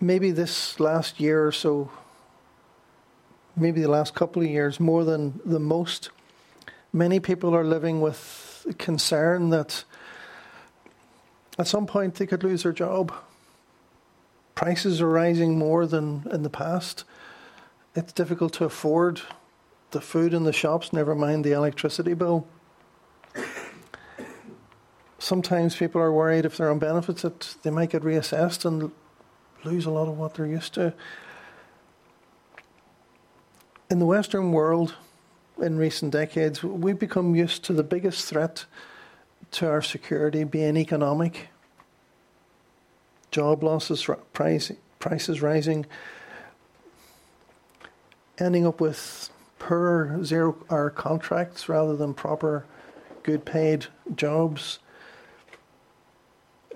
maybe this last year or so, maybe the last couple of years, more than the most, many people are living with concern that at some point they could lose their job. Prices are rising more than in the past. It's difficult to afford the food in the shops, never mind the electricity bill. Sometimes people are worried if they're on benefits that they might get reassessed and lose a lot of what they're used to. In the Western world, in recent decades, we've become used to the biggest threat to our security being economic. Job losses, price, prices rising, ending up with per zero hour contracts rather than proper good paid jobs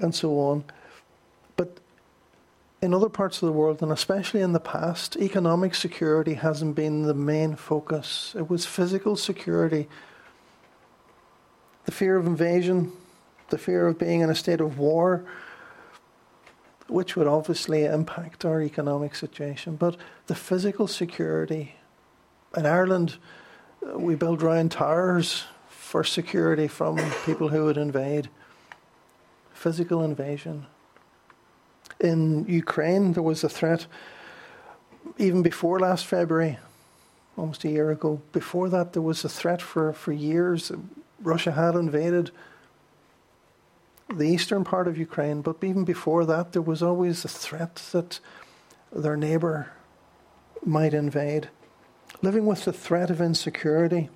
and so on. In other parts of the world, and especially in the past, economic security hasn't been the main focus. It was physical security. The fear of invasion, the fear of being in a state of war, which would obviously impact our economic situation. But the physical security in Ireland, we build round towers for security from people who would invade. Physical invasion. In Ukraine, there was a threat even before last February, almost a year ago. Before that, there was a threat for, for years. Russia had invaded the eastern part of Ukraine, but even before that, there was always a threat that their neighbour might invade living with the threat of insecurity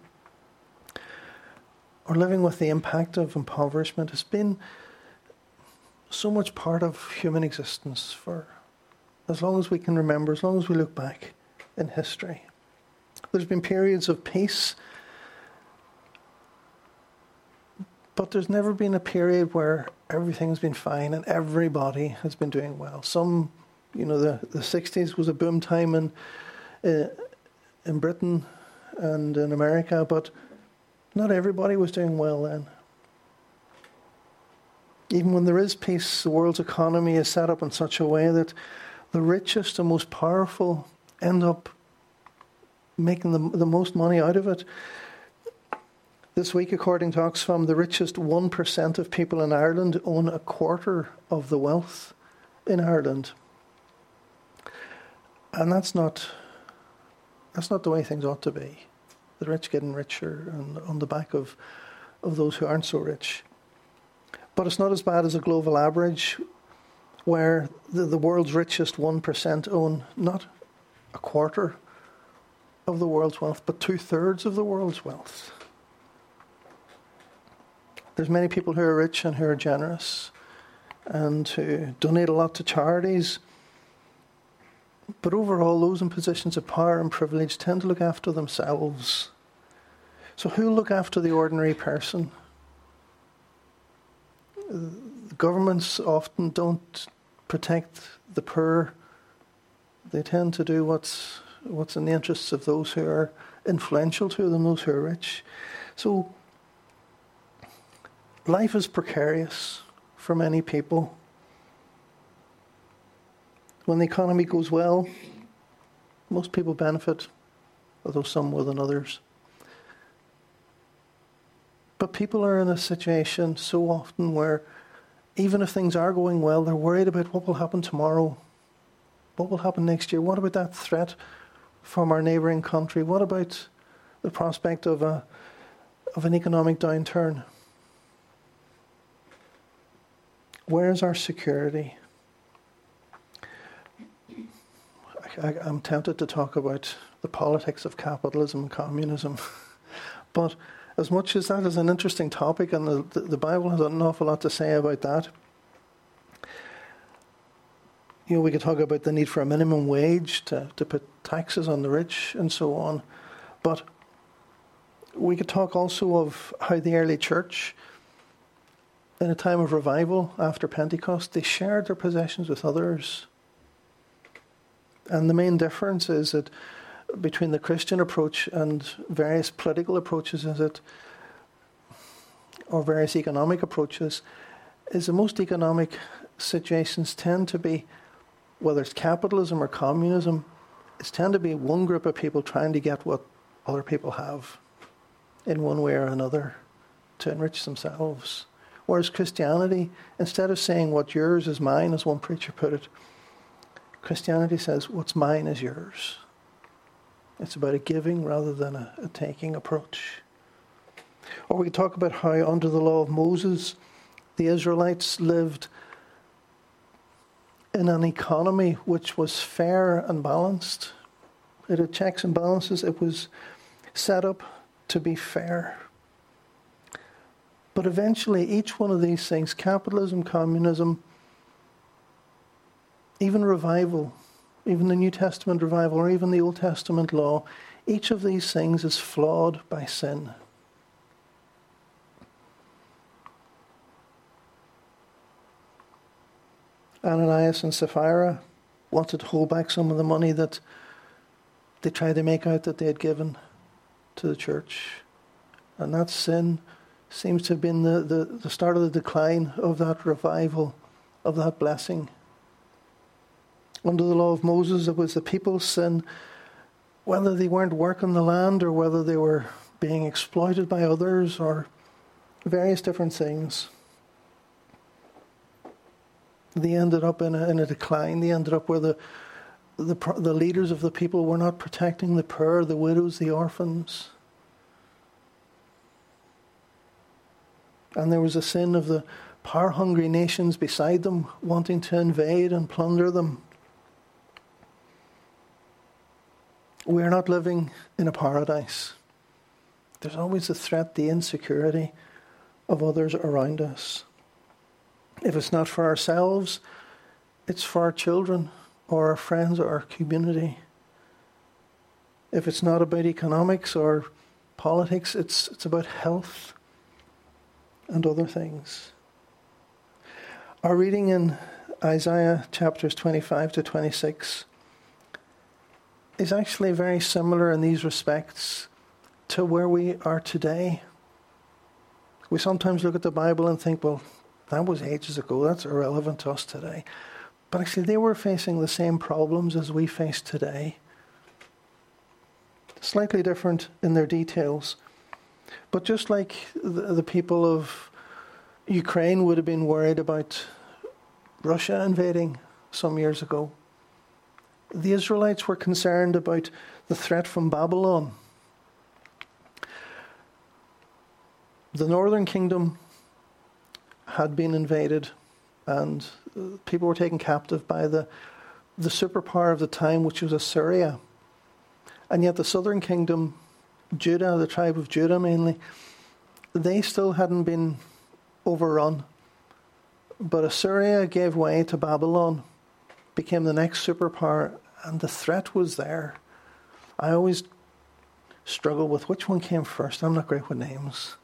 or living with the impact of impoverishment has been so much part of human existence for as long as we can remember, as long as we look back in history. There's been periods of peace, but there's never been a period where everything's been fine and everybody has been doing well. Some, you know, the, the 60s was a boom time in, uh, in Britain and in America, but not everybody was doing well then. Even when there is peace, the world's economy is set up in such a way that the richest and most powerful end up making the, the most money out of it. This week, according to Oxfam, the richest 1% of people in Ireland own a quarter of the wealth in Ireland. And that's not that's not the way things ought to be. The rich getting richer and on the back of, of those who aren't so rich. But it's not as bad as a global average where the, the world's richest 1% own not a quarter of the world's wealth, but two thirds of the world's wealth. There's many people who are rich and who are generous and who donate a lot to charities but overall, those in positions of power and privilege tend to look after themselves. So, who look after the ordinary person? Governments often don't protect the poor. They tend to do what's what's in the interests of those who are influential to them, those who are rich. So, life is precarious for many people. When the economy goes well, most people benefit, although some more than others. But people are in a situation so often where even if things are going well, they're worried about what will happen tomorrow, what will happen next year, what about that threat from our neighbouring country, what about the prospect of, a, of an economic downturn? Where is our security? I, am tempted to talk about the politics of capitalism and communism. but as much as that is an interesting topic, and the, the, Bible has an awful lot to say about that, you know, we could talk about the need for a minimum wage to, to put taxes on the rich and so on. But we could talk also of how the early church, in a time of revival after Pentecost, they shared their possessions with others. And the main difference is that between the Christian approach and various political approaches is that, or various economic approaches, is that most economic situations tend to be whether it's capitalism or communism, it's tend to be one group of people trying to get what other people have in one way or another to enrich themselves. Whereas Christianity, instead of saying what yours is mine, as one preacher put it, Christianity says what's mine is yours. It's about a giving rather than a, a taking approach. Or we talk about how under the law of Moses, the Israelites lived in an economy which was fair and balanced. It had checks and balances. It was set up to be fair. But eventually, each one of these things capitalism, communism, even revival, even the New Testament revival, or even the Old Testament law each of these things is flawed by sin. Ananias and Sapphira wanted to hold back some of the money that they tried to make out that they had given to the church. And that sin seems to have been the, the, the start of the decline of that revival, of that blessing. Under the law of Moses, it was the people's sin, whether they weren't working the land or whether they were being exploited by others or various different things. They ended up in a, in a decline. They ended up where the, the, the leaders of the people were not protecting the poor, the widows, the orphans. And there was a sin of the power hungry nations beside them, wanting to invade and plunder them. We are not living in a paradise. There's always the threat, the insecurity of others around us. If it's not for ourselves, it's for our children or our friends or our community. If it's not about economics or politics, it's, it's about health and other things. Our reading in Isaiah chapters 25 to 26 is actually very similar in these respects to where we are today. We sometimes look at the Bible and think, well, that was ages ago, that's irrelevant to us today. But actually, they were facing the same problems as we face today. Slightly different in their details. But just like the, the people of Ukraine would have been worried about Russia invading some years ago, the Israelites were concerned about the threat from Babylon. The northern kingdom had been invaded and uh, people were taken captive by the, the superpower of the time, which was Assyria. And yet the southern kingdom Judah, the tribe of Judah mainly, they still hadn't been overrun. But Assyria gave way to Babylon, became the next superpower, and the threat was there. I always struggle with which one came first. I'm not great with names.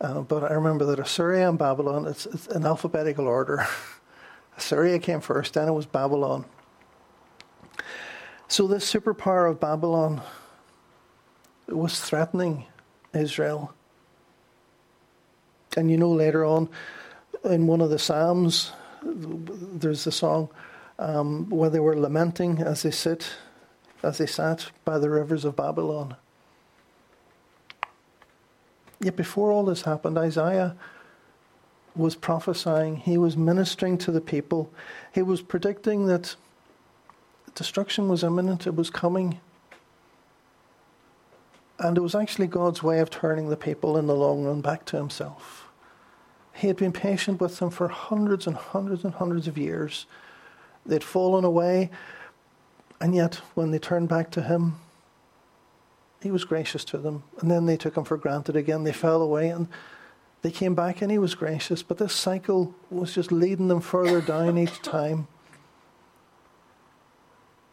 Uh, but I remember that Assyria and Babylon, it's, it's in alphabetical order. Assyria came first, then it was Babylon. So, this superpower of Babylon was threatening Israel. And you know, later on in one of the Psalms, there's a song um, where they were lamenting as they sit, as they sat by the rivers of Babylon. Yet before all this happened, Isaiah was prophesying, he was ministering to the people, he was predicting that destruction was imminent, it was coming. And it was actually God's way of turning the people in the long run back to Himself. He had been patient with them for hundreds and hundreds and hundreds of years. They'd fallen away, and yet when they turned back to Him, He was gracious to them. And then they took Him for granted again. They fell away, and they came back, and He was gracious. But this cycle was just leading them further down each time.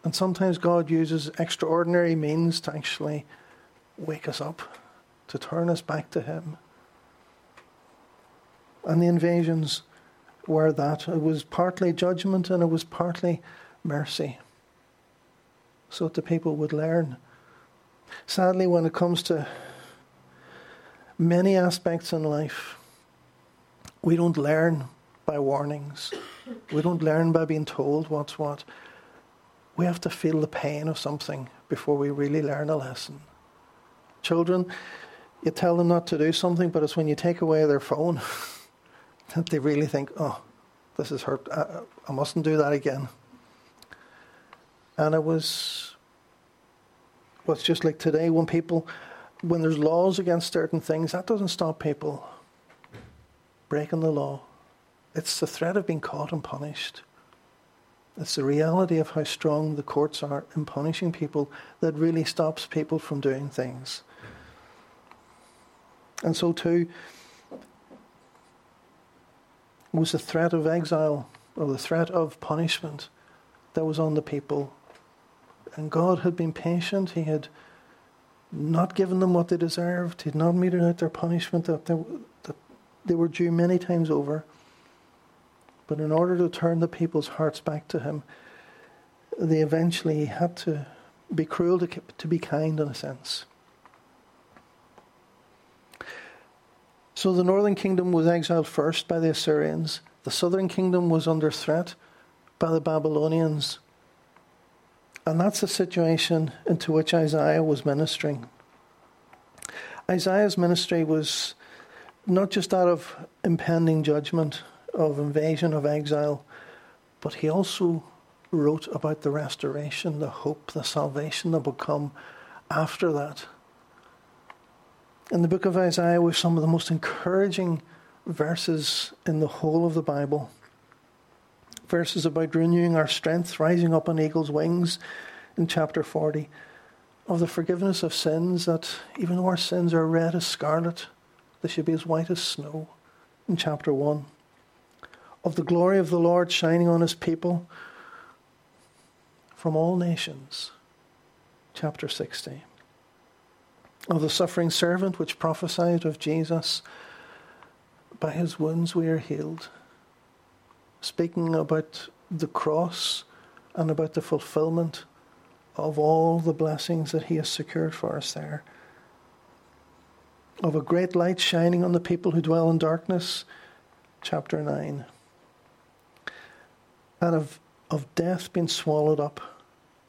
And sometimes God uses extraordinary means to actually wake us up, to turn us back to Him. And the invasions were that. It was partly judgment and it was partly mercy. So that the people would learn. Sadly, when it comes to many aspects in life, we don't learn by warnings. We don't learn by being told what's what. We have to feel the pain of something before we really learn a lesson. Children, you tell them not to do something, but it's when you take away their phone that they really think, oh, this has hurt. I, I mustn't do that again. And it was, well, it's just like today when people, when there's laws against certain things, that doesn't stop people breaking the law. It's the threat of being caught and punished. It's the reality of how strong the courts are in punishing people that really stops people from doing things. And so, too, was the threat of exile or the threat of punishment that was on the people. And God had been patient. He had not given them what they deserved. He had not meted out their punishment that they, that they were due many times over. But in order to turn the people's hearts back to Him, they eventually had to be cruel to, to be kind in a sense. So the northern kingdom was exiled first by the Assyrians. The southern kingdom was under threat by the Babylonians. And that's the situation into which Isaiah was ministering. Isaiah's ministry was not just that of impending judgment, of invasion, of exile, but he also wrote about the restoration, the hope, the salvation that would come after that. In the book of Isaiah, have some of the most encouraging verses in the whole of the Bible. Verses about renewing our strength, rising up on eagle's wings in chapter 40, of the forgiveness of sins, that even though our sins are red as scarlet, they should be as white as snow in chapter 1. Of the glory of the Lord shining on his people from all nations, chapter 60 of the suffering servant which prophesied of Jesus. By his wounds we are healed. Speaking about the cross and about the fulfillment of all the blessings that he has secured for us there. Of a great light shining on the people who dwell in darkness, chapter 9. And of, of death being swallowed up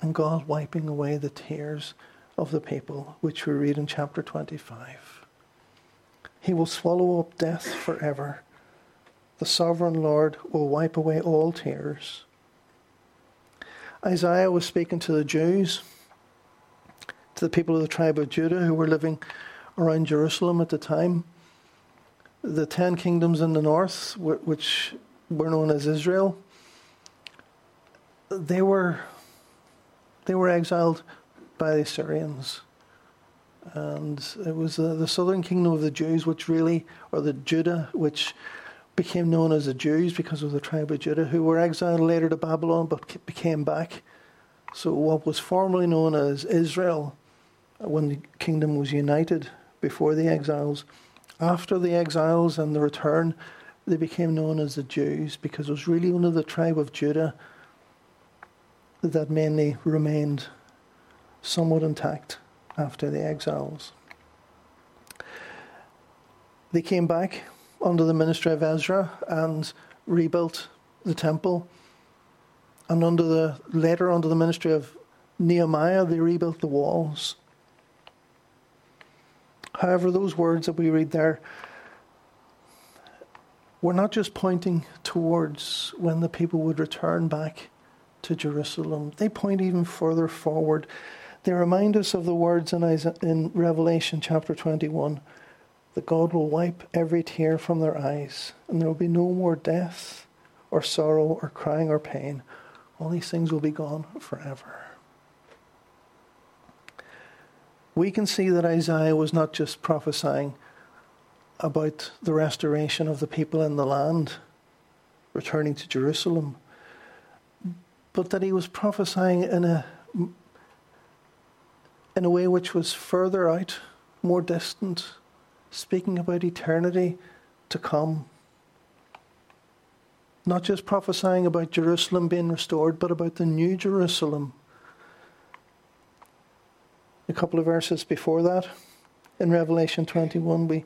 and God wiping away the tears of the people, which we read in chapter 25. He will swallow up death forever. The sovereign Lord will wipe away all tears. Isaiah was speaking to the Jews, to the people of the tribe of Judah who were living around Jerusalem at the time. The ten kingdoms in the north, which were known as Israel, they were they were exiled by the Assyrians. And it was the, the southern kingdom of the Jews, which really, or the Judah, which became known as the Jews because of the tribe of Judah, who were exiled later to Babylon but became back. So, what was formerly known as Israel, uh, when the kingdom was united before the exiles, after the exiles and the return, they became known as the Jews because it was really only the tribe of Judah that mainly remained somewhat intact after the exiles. They came back under the ministry of Ezra and rebuilt the temple. And under the later under the ministry of Nehemiah, they rebuilt the walls. However, those words that we read there were not just pointing towards when the people would return back to Jerusalem. They point even further forward they remind us of the words in, in Revelation chapter 21 that God will wipe every tear from their eyes, and there will be no more death, or sorrow, or crying, or pain. All these things will be gone forever. We can see that Isaiah was not just prophesying about the restoration of the people in the land returning to Jerusalem, but that he was prophesying in a in a way which was further out, more distant, speaking about eternity to come. Not just prophesying about Jerusalem being restored, but about the new Jerusalem. A couple of verses before that, in Revelation 21, we,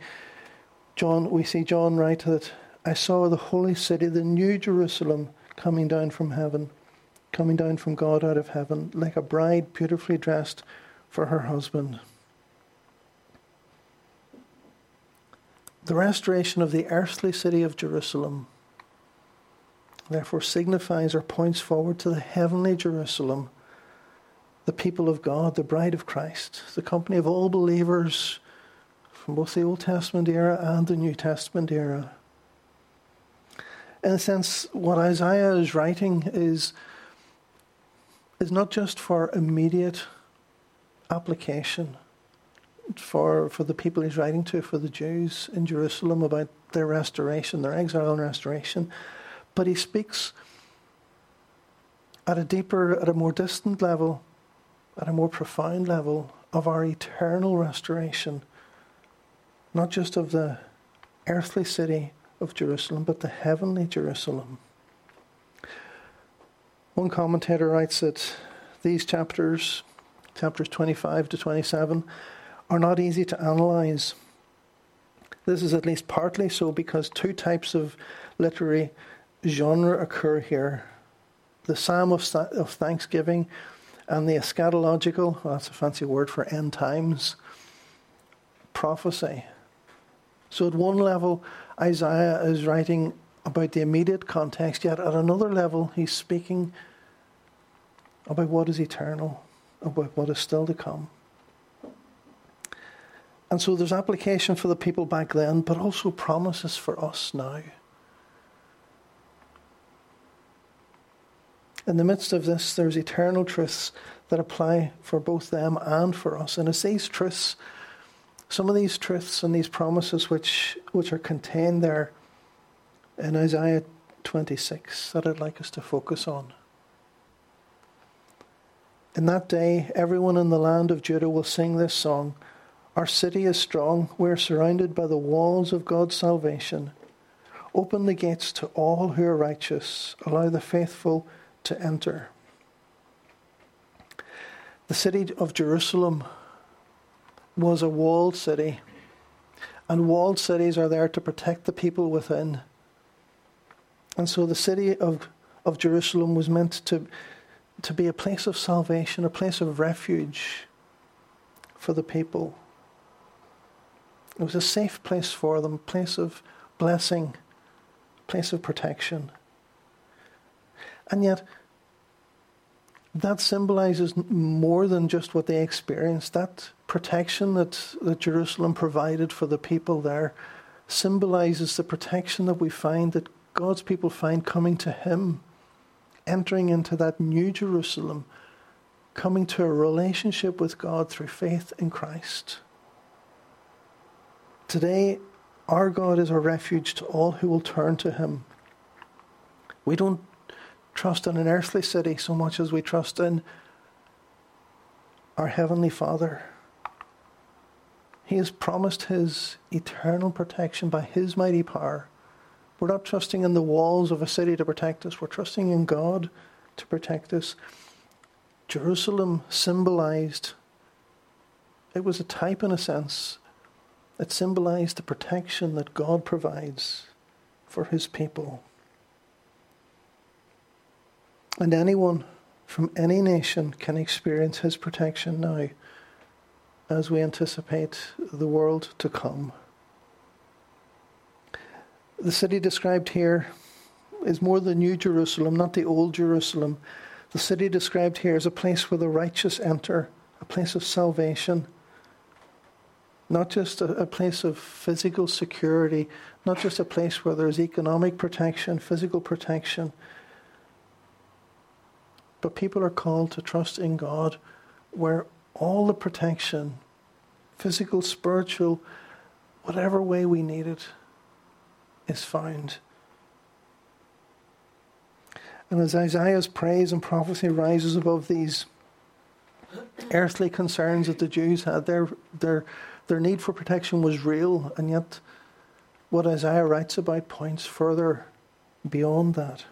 John, we see John write that I saw the holy city, the new Jerusalem, coming down from heaven, coming down from God out of heaven, like a bride beautifully dressed for her husband. The restoration of the earthly city of Jerusalem therefore signifies or points forward to the heavenly Jerusalem, the people of God, the bride of Christ, the company of all believers from both the Old Testament era and the New Testament era. In a sense, what Isaiah is writing is, is not just for immediate application for, for the people he's writing to, for the Jews in Jerusalem about their restoration, their exile and restoration, but he speaks at a deeper, at a more distant level, at a more profound level of our eternal restoration, not just of the earthly city of Jerusalem, but the heavenly Jerusalem. One commentator writes that these chapters, chapters 25 to 27, are not easy to analyze. This is at least partly so because two types of literary genre occur here the psalm of, of thanksgiving and the eschatological, well, that's a fancy word for end times, prophecy. So, at one level, Isaiah is writing about the immediate context, yet at another level, he's speaking about what is eternal, about what is still to come. And so there's application for the people back then, but also promises for us now. In the midst of this, there's eternal truths that apply for both them and for us. And it's these truths, some of these truths and these promises which, which are contained there in Isaiah 26 that I'd like us to focus on. In that day, everyone in the land of Judah will sing this song Our city is strong, we're surrounded by the walls of God's salvation. Open the gates to all who are righteous, allow the faithful to enter. The city of Jerusalem was a walled city, and walled cities are there to protect the people within. And so the city of, of Jerusalem was meant to, to be a place of salvation, a place of refuge for the people. It was a safe place for them, a place of blessing, a place of protection. And yet, that symbolizes more than just what they experienced. That protection that, that Jerusalem provided for the people there symbolizes the protection that we find that God's people find coming to Him, entering into that new Jerusalem, coming to a relationship with God through faith in Christ. Today, our God is a refuge to all who will turn to Him. We don't trust in an earthly city so much as we trust in our Heavenly Father. He has promised His eternal protection by His mighty power. We're not trusting in the walls of a city to protect us, we're trusting in God to protect us. Jerusalem symbolized, it was a type in a sense, it symbolized the protection that God provides for His people. And anyone from any nation can experience his protection now as we anticipate the world to come. The city described here is more the New Jerusalem, not the Old Jerusalem. The city described here is a place where the righteous enter, a place of salvation, not just a, a, place of physical security, not just a place where there's economic protection, physical protection, but people are called to trust in God where all the protection, physical, spiritual, whatever way we need it, is found. And as Isaiah's praise and prophecy rises above these earthly concerns that the Jews had, their, their, their need for protection was real, and yet what Isaiah writes about points further beyond that.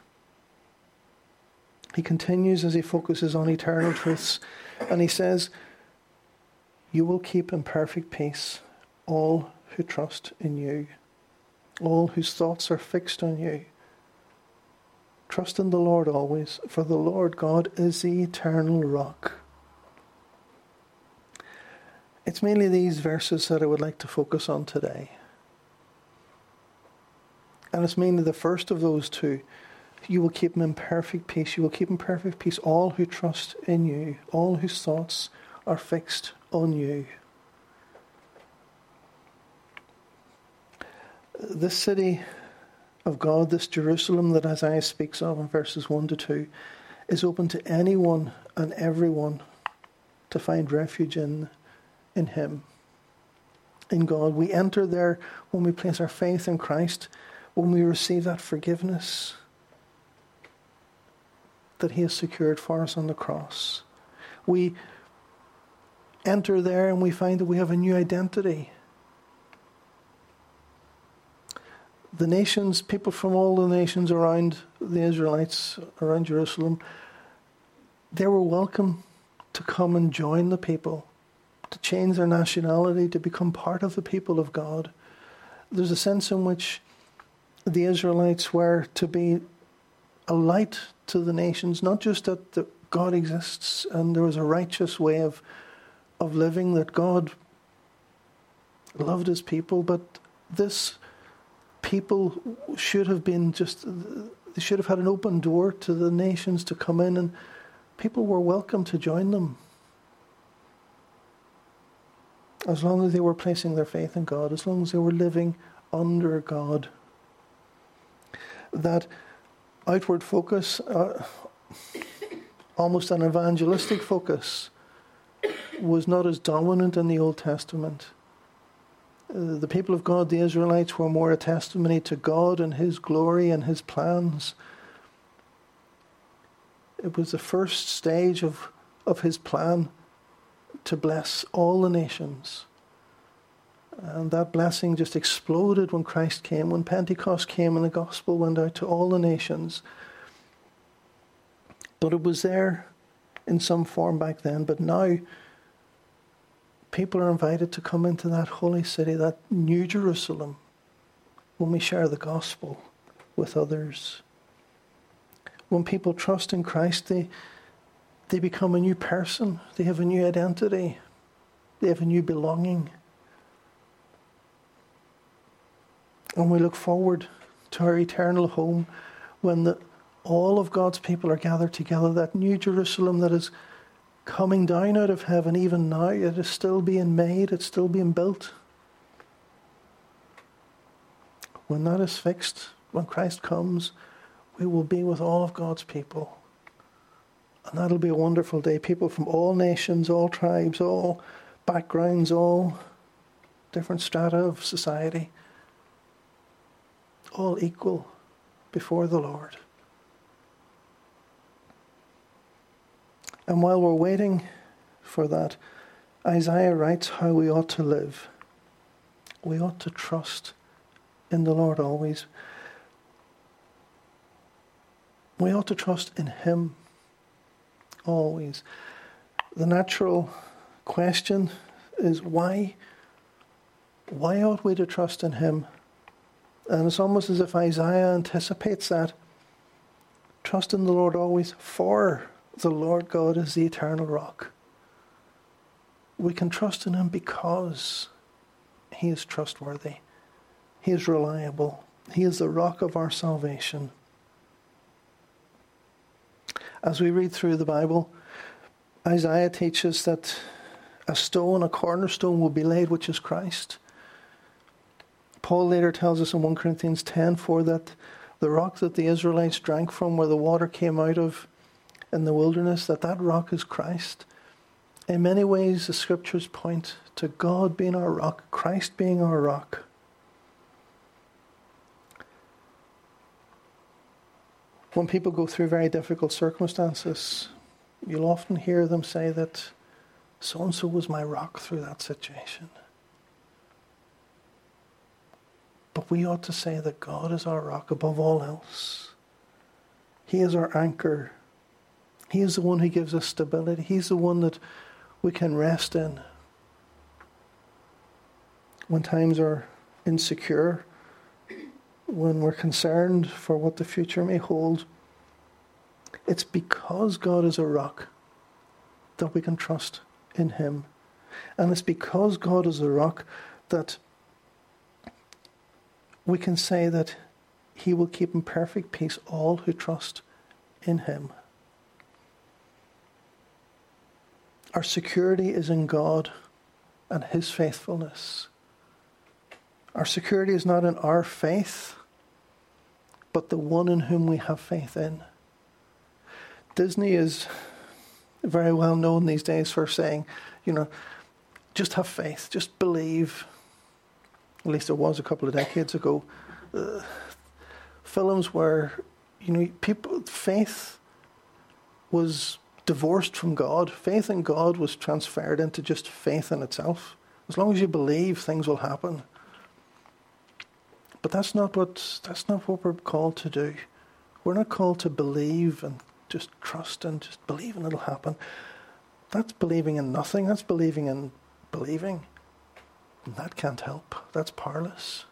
He continues as he focuses on eternal truths, and he says, You will keep in perfect peace all who trust in you. All whose thoughts are fixed on you. Trust in the Lord always, for the Lord God is the eternal rock. It's mainly these verses that I would like to focus on today. And it's mainly the first of those two. You will keep them in perfect peace. You will keep in perfect peace all who trust in you, all whose thoughts are fixed on you. This city of God, this Jerusalem that Isaiah speaks of in verses 1 to 2, is open to anyone and everyone to find refuge in, in Him, in God. We enter there when we place our faith in Christ, when we receive that forgiveness that He has secured for us on the cross. We enter there and we find that we have a new identity the nations, people from all the nations around the Israelites, around Jerusalem, they were welcome to come and join the people, to change their nationality, to become part of the people of God. There's a sense in which the Israelites were to be a light to the nations, not just that the, God exists and there was a righteous way of, of living, that God loved his people, but this people should have been just, they should have had an open door to the nations to come in, and people were welcome to join them. As long as they were placing their faith in God, as long as they were living under God. That outward focus, uh, almost an evangelistic focus, was not as dominant in the Old Testament. The people of God, the Israelites, were more a testimony to God and His glory and His plans. It was the first stage of, of His plan to bless all the nations. And that blessing just exploded when Christ came, when Pentecost came and the gospel went out to all the nations. But it was there in some form back then. But now, people are invited to come into that holy city, that new Jerusalem, when we share the gospel with others. When people trust in Christ, they, they become a new person, they have a new identity, they have a new belonging. And we look forward to our eternal home when the, all of God's people are gathered together, that new Jerusalem that is coming down out of heaven even now. It is still being made, it's still being built. When that is fixed, when Christ comes, we will be with all of God's people. And that'll be a wonderful day. People from all nations, all tribes, all backgrounds, all different strata of society, all equal before the Lord. And while we're waiting for that, Isaiah writes how we ought to live. We ought to trust in the Lord always. We ought to trust in Him always. The natural question is why? Why ought we to trust in Him? And it's almost as if Isaiah anticipates that. Trust in the Lord always for the Lord God is the eternal rock. We can trust in Him because He is trustworthy, He is reliable, He is the rock of our salvation. As we read through the Bible, Isaiah teaches that a stone, a cornerstone, will be laid, which is Christ. Paul later tells us in 1 Corinthians 10 4 that the rock that the Israelites drank from, where the water came out of, in the wilderness, that that rock is Christ. In many ways, the scriptures point to God being our rock, Christ being our rock. When people go through very difficult circumstances, you'll often hear them say that so and so was my rock through that situation. But we ought to say that God is our rock above all else. He is our anchor he is the one who gives us stability. He's the one that we can rest in. When times are insecure, when we're concerned for what the future may hold, it's because God is a rock that we can trust in Him. And it's because God is a rock that we can say that He will keep in perfect peace all who trust in Him. Our security is in God and His faithfulness. Our security is not in our faith, but the one in whom we have faith in. Disney is very well known these days for saying, you know, just have faith, just believe. At least it was a couple of decades ago. Uh, films where, you know, people, faith was divorced from God. Faith in God was transferred into just faith in itself. As long as you believe, things will happen. But that's not what that's not what we're called to do. We're not called to believe and just trust and just believe and it'll happen. That's believing in nothing. That's believing in believing. And that can't help. That's powerless.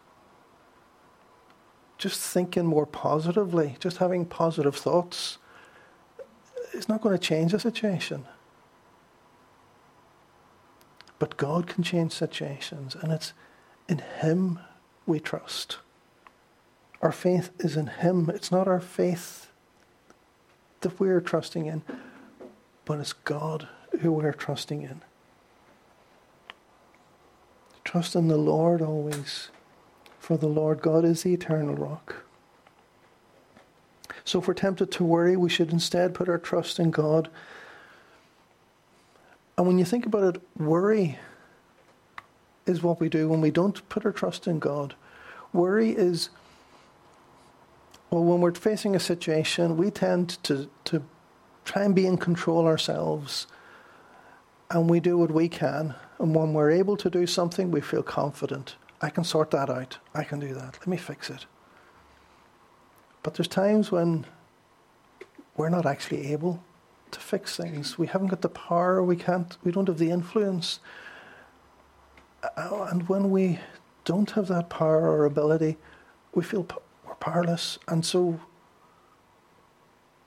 Just thinking more positively, just having positive thoughts, is not going to change the situation. But God can change situations, and it's in Him we trust. Our faith is in Him. It's not our faith that we're trusting in, but it's God who we're trusting in. Trust in the Lord always, for the Lord God is the eternal rock. So if we're tempted to worry, we should instead put our trust in God. And when you think about it, worry is what we do when we don't put our trust in God. Worry is, well, when we're facing a situation, we tend to, to try and be in control ourselves. And we do what we can. And when we're able to do something, we feel confident. I can sort that out. I can do that. Let me fix it. But there's times when we're not actually able to fix things. We haven't got the power. We can't. We don't have the influence. Uh, and when we don't have that power or ability, we feel we're powerless, and so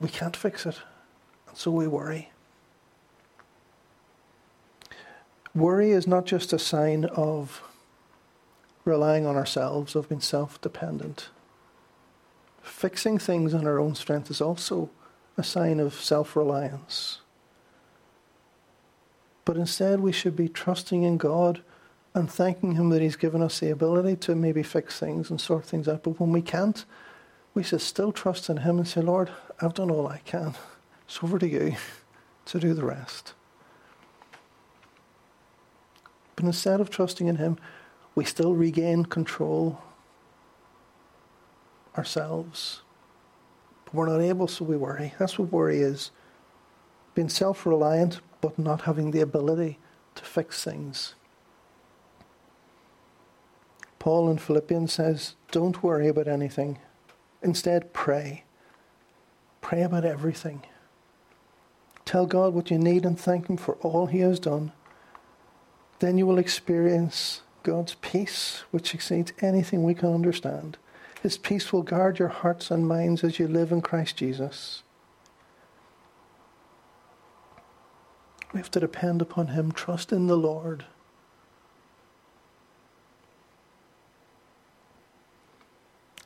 we can't fix it, and so we worry. Worry is not just a sign of relying on ourselves, of being self dependent. Fixing things on our own strength is also a sign of self reliance. But instead, we should be trusting in God and thanking Him that He's given us the ability to maybe fix things and sort things out. But when we can't, we should still trust in Him and say, Lord, I've done all I can. It's over to you to do the rest. But instead of trusting in Him, we still regain control ourselves. But we're not able, so we worry. That's what worry is being self reliant, but not having the ability to fix things. Paul in Philippians says, Don't worry about anything. Instead, pray. Pray about everything. Tell God what you need and thank Him for all He has done. Then you will experience God's peace, which exceeds anything we can understand. His peace will guard your hearts and minds as you live in Christ Jesus. We have to depend upon Him, trust in the Lord.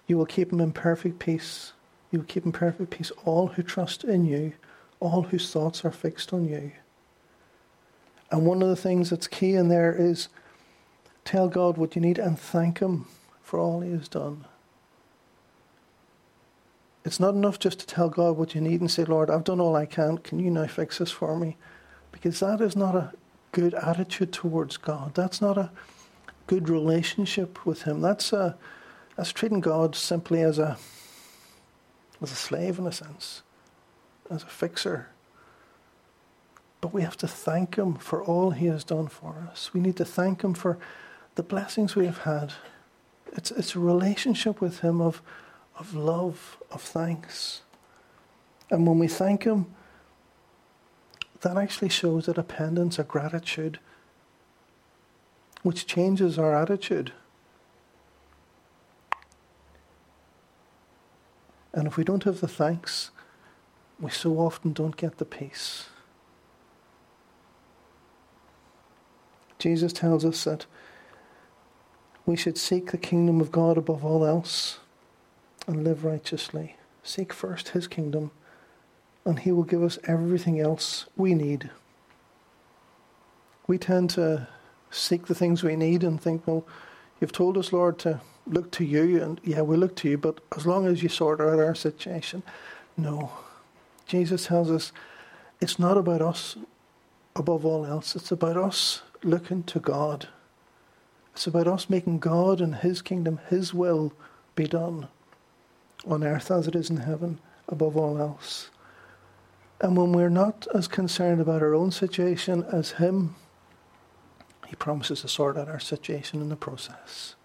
You will keep him in perfect peace. You will keep in perfect peace all who trust in you, all whose thoughts are fixed on you. And one of the things that's key in there is tell God what you need and thank Him for all He has done. It's not enough just to tell God what you need and say, Lord, I've done all I can. Can you now fix this for me? Because that is not a good attitude towards God. That's not a good relationship with Him. That's a that's treating God simply as a as a slave in a sense, as a fixer. But we have to thank him for all he has done for us. We need to thank him for the blessings we have had. It's it's a relationship with him of of love, of thanks. And when we thank him, that actually shows a dependence, a gratitude, which changes our attitude. And if we don't have the thanks, we so often don't get the peace. Jesus tells us that we should seek the kingdom of God above all else and live righteously. Seek first his kingdom, and he will give us everything else we need. We tend to seek the things we need and think, well, you've told us, Lord, to look to you, and yeah, we look to you, but as long as you sort out our situation. No. Jesus tells us it's not about us above all else, it's about us looking to God. It's about us making God and His kingdom, His will be done on earth as it is in heaven, above all else. And when we're not as concerned about our own situation as Him, He promises to sort out our situation in the process.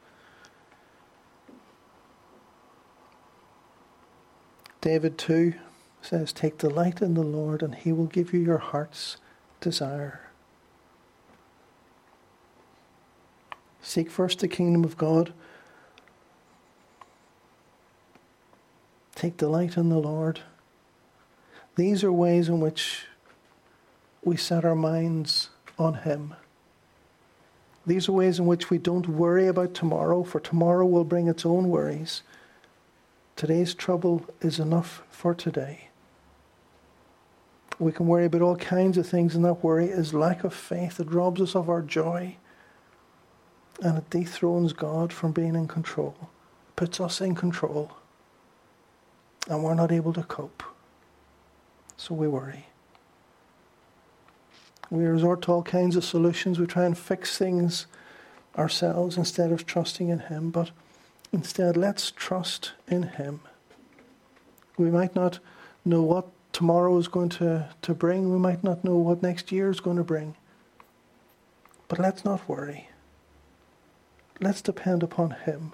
David too says, Take delight in the Lord, and He will give you your heart's desire. Seek first the kingdom of God. Take delight in the Lord. These are ways in which we set our minds on Him. These are ways in which we don't worry about tomorrow, for tomorrow will bring its own worries. Today's trouble is enough for today. We can worry about all kinds of things, and that worry is lack of faith. It robs us of our joy and it dethrones God from being in control, puts us in control, and we're not able to cope. So we worry. We resort to all kinds of solutions. We try and fix things ourselves instead of trusting in Him, but instead, let's trust in Him. We might not know what tomorrow is going to, to bring, we might not know what next year is going to bring, but let's not worry. Let's depend upon Him,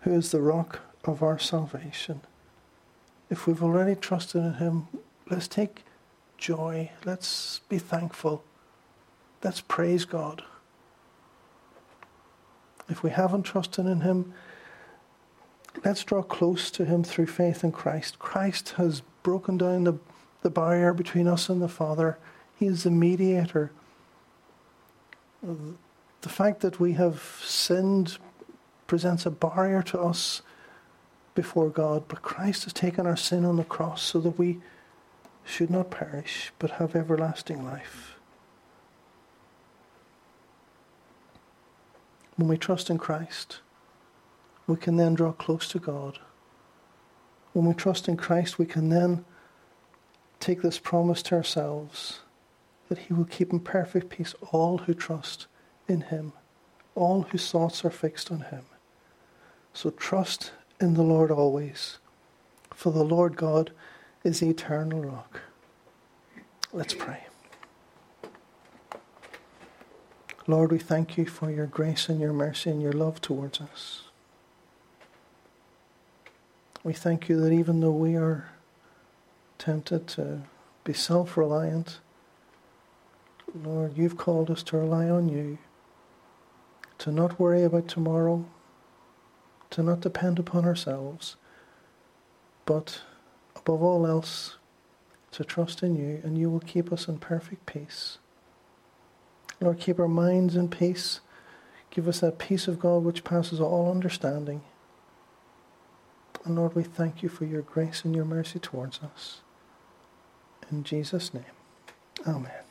who is the rock of our salvation. If we've already trusted in Him, let's take joy. Let's be thankful. Let's praise God. If we haven't trusted in Him, let's draw close to Him through faith in Christ. Christ has broken down the, the barrier between us and the Father, He is the mediator the fact that we have sinned presents a barrier to us before God, but Christ has taken our sin on the cross so that we should not perish but have everlasting life. When we trust in Christ, we can then draw close to God. When we trust in Christ, we can then take this promise to ourselves that He will keep in perfect peace all who trust in Him, all whose thoughts are fixed on Him. So trust in the Lord always, for the Lord God is the eternal rock. Let's pray. Lord, we thank you for your grace and your mercy and your love towards us. We thank you that even though we are tempted to be self reliant, Lord, you've called us to rely on you to not worry about tomorrow, to not depend upon ourselves, but above all else, to trust in you, and you will keep us in perfect peace. Lord, keep our minds in peace. Give us that peace of God which passes all understanding. And Lord, we thank you for your grace and your mercy towards us. In Jesus' name, Amen.